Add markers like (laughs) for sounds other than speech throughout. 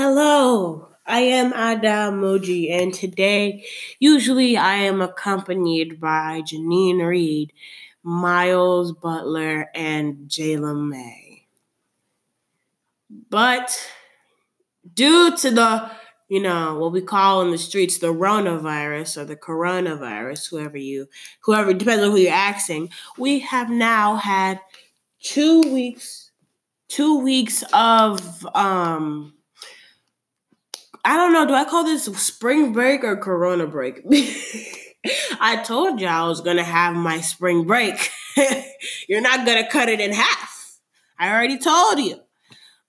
Hello, I am Ada Moji, and today, usually, I am accompanied by Janine Reed, Miles Butler, and Jayla May. But due to the, you know, what we call in the streets the coronavirus or the coronavirus, whoever you, whoever, depends on who you're asking, we have now had two weeks, two weeks of, um, I don't know. Do I call this spring break or Corona break? (laughs) I told you I was gonna have my spring break. (laughs) You're not gonna cut it in half. I already told you.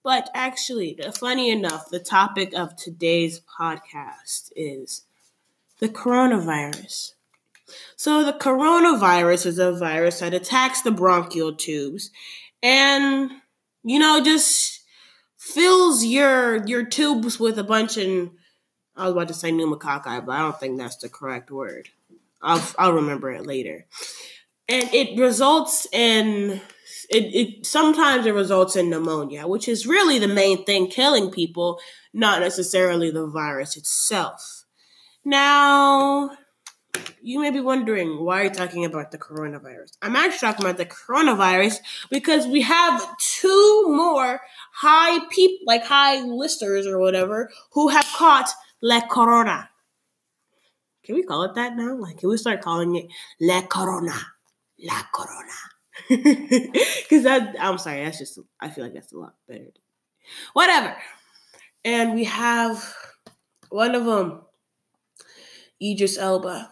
But actually, funny enough, the topic of today's podcast is the coronavirus. So, the coronavirus is a virus that attacks the bronchial tubes and, you know, just fills your your tubes with a bunch of I was about to say pneumococci, but I don't think that's the correct word. I'll I'll remember it later. And it results in it, it sometimes it results in pneumonia, which is really the main thing killing people, not necessarily the virus itself. Now, you may be wondering why are you talking about the coronavirus? I'm actually talking about the coronavirus because we have two more high people, like high listers or whatever, who have caught la corona. Can we call it that now? Like, can we start calling it la corona? La corona. (laughs) Because that, I'm sorry, that's just, I feel like that's a lot better. Whatever. And we have one of them, Idris Elba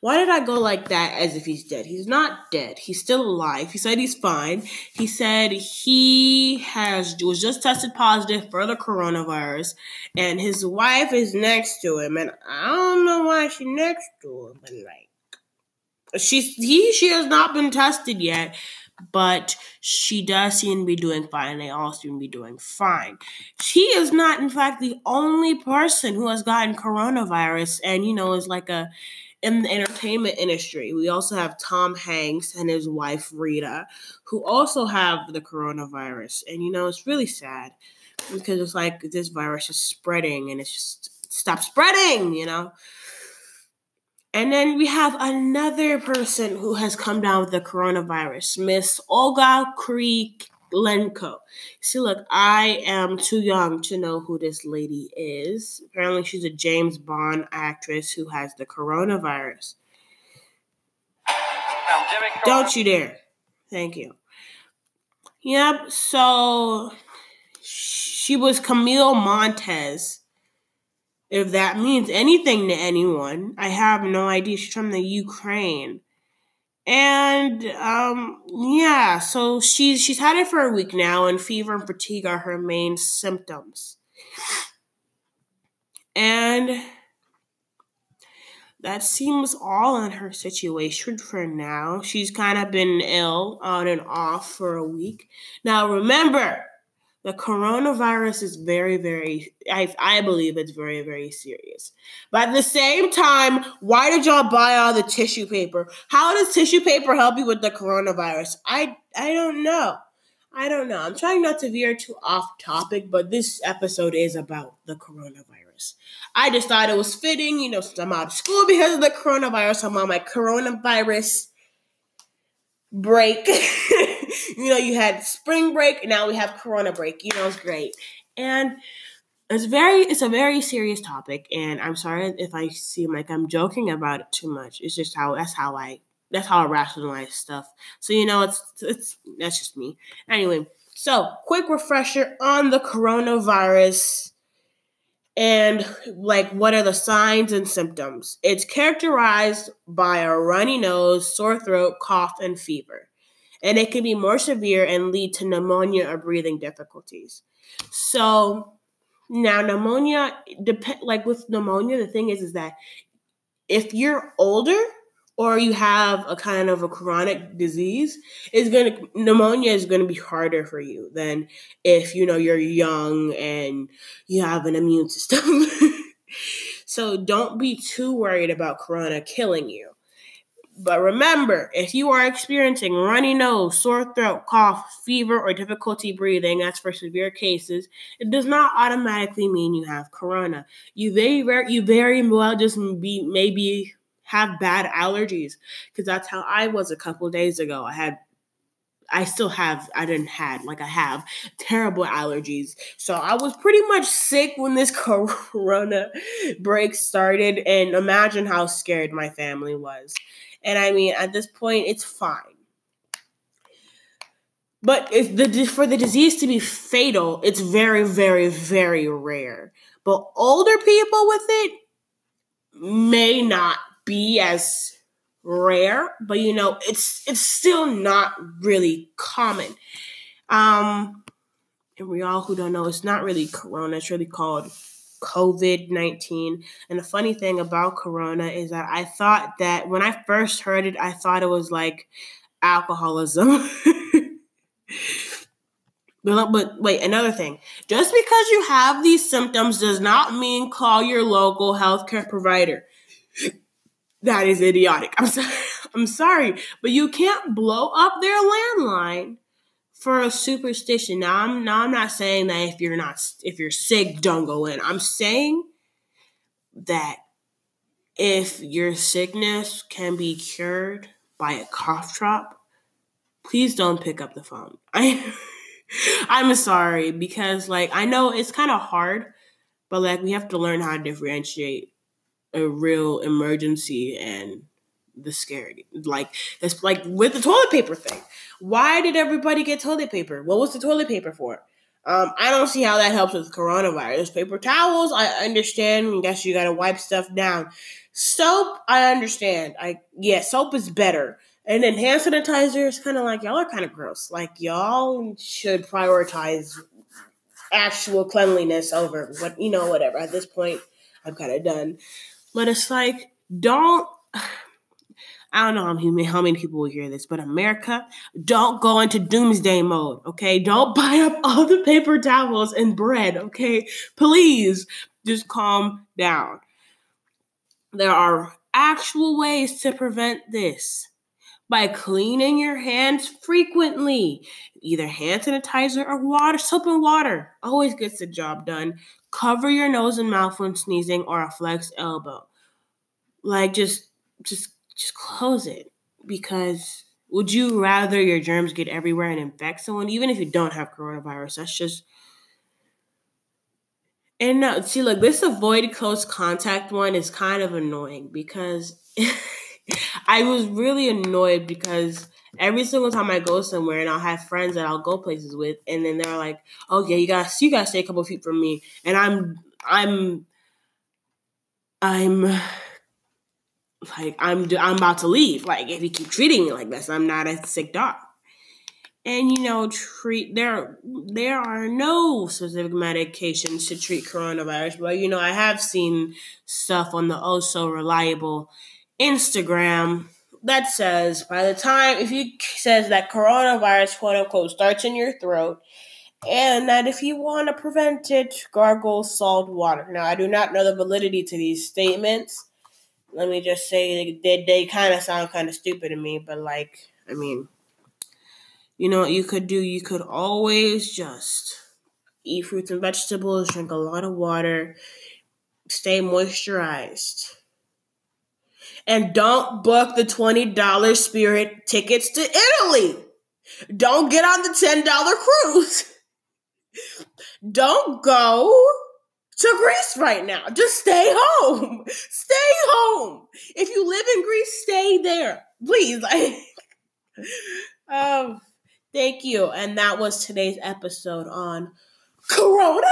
why did I go like that as if he's dead? He's not dead. He's still alive. He said he's fine. He said he has was just tested positive for the coronavirus, and his wife is next to him. And I don't know why she's next to him, but like she's he she has not been tested yet but she does seem to be doing fine. They all seem to be doing fine. She is not, in fact, the only person who has gotten coronavirus, and you know, is like a in the entertainment industry. We also have Tom Hanks and his wife Rita, who also have the coronavirus. And you know, it's really sad because it's like this virus is spreading and it's just stop spreading, you know. And then we have another person who has come down with the coronavirus, Miss Olga Creek Lenko. See, look, I am too young to know who this lady is. Apparently, she's a James Bond actress who has the coronavirus. Don't you dare. Thank you. Yep, so she was Camille Montes. If that means anything to anyone, I have no idea. She's from the Ukraine. And um, yeah, so she's she's had it for a week now, and fever and fatigue are her main symptoms. And that seems all in her situation for now. She's kind of been ill on and off for a week. Now, remember, the coronavirus is very, very, I, I believe it's very, very serious. But at the same time, why did y'all buy all the tissue paper? How does tissue paper help you with the coronavirus? I, I don't know. I don't know. I'm trying not to veer too off topic, but this episode is about the coronavirus. I just thought it was fitting, you know, since I'm out of school because of the coronavirus. I'm on my coronavirus break. (laughs) (laughs) you know, you had spring break, now we have corona break. You know, it's great. And it's very it's a very serious topic and I'm sorry if I seem like I'm joking about it too much. It's just how that's how I that's how I rationalize stuff. So you know it's it's that's just me. Anyway, so quick refresher on the coronavirus and like what are the signs and symptoms. It's characterized by a runny nose, sore throat, cough, and fever and it can be more severe and lead to pneumonia or breathing difficulties. So now pneumonia depend like with pneumonia, the thing is is that if you're older or you have a kind of a chronic disease, is gonna pneumonia is gonna be harder for you than if you know you're young and you have an immune system. (laughs) so don't be too worried about corona killing you But remember, if you are experiencing runny nose, sore throat, cough, fever, or difficulty breathing, that's for severe cases, it does not automatically mean you have corona. You very, very you very well just be maybe have bad allergies because that's how I was a couple days ago. I had I still have, I didn't had, like I have terrible allergies. So I was pretty much sick when this (laughs) corona break started. And imagine how scared my family was. And I mean, at this point, it's fine. But the for the disease to be fatal, it's very, very, very rare. But older people with it may not be as rare, but you know, it's it's still not really common. Um and we all who don't know, it's not really corona, it's really called COVID 19. And the funny thing about corona is that I thought that when I first heard it, I thought it was like alcoholism. (laughs) but, but wait, another thing. Just because you have these symptoms does not mean call your local healthcare provider that is idiotic. I'm (laughs) sorry. I'm sorry, but you can't blow up their landline for a superstition. Now I'm now I'm not saying that if you're not if you're sick, don't go in. I'm saying that if your sickness can be cured by a cough drop, please don't pick up the phone. (laughs) I I'm sorry because like I know it's kind of hard, but like we have to learn how to differentiate a real emergency and the scary. Like it's like with the toilet paper thing. Why did everybody get toilet paper? What was the toilet paper for? Um, I don't see how that helps with coronavirus. Paper towels, I understand. I guess you gotta wipe stuff down. Soap, I understand. I yeah, soap is better. And then hand sanitizer is kind of like y'all are kind of gross. Like y'all should prioritize actual cleanliness over what you know. Whatever. At this point, I'm kind of done. But it's like, don't. I don't know how many, people will hear this, but America, don't go into doomsday mode, okay? Don't (laughs) buy up all the paper towels and bread, okay? Please just calm down. There are actual ways to prevent this by cleaning your hands frequently. Either hand sanitizer or water, soap and water always gets the job done. Cover your nose and mouth when sneezing or a flexed elbow. Like just just just close it because would you rather your germs get everywhere and infect someone even if you don't have coronavirus? That's just and now see look this avoid close contact one is kind of annoying because (laughs) I was really annoyed because every single time I go somewhere and I'll have friends that I'll go places with, and then they're like, "Oh yeah, you got you got to stay a couple feet from me," and I'm I'm I'm like I'm I'm about to leave. Like if you keep treating me like this, I'm not a sick dog. And you know, treat there there are no specific medications to treat coronavirus, but you know, I have seen stuff on the oh so reliable Instagram that says by the time if you says that coronavirus quote unquote starts in your throat and that if you want to prevent it gargle salt water now i do not know the validity to these statements let me just say they, they kind of sound kind of stupid to me but like i mean you know what you could do you could always just eat fruits and vegetables drink a lot of water stay moisturized and don't book the $20 Spirit tickets to Italy. Don't get on the $10 cruise. (laughs) Don't go to Greece right now. Just stay home. (laughs) Stay home. If you live in Greece, stay there. Please. um, (laughs) thank you. And that was today's episode on Corona.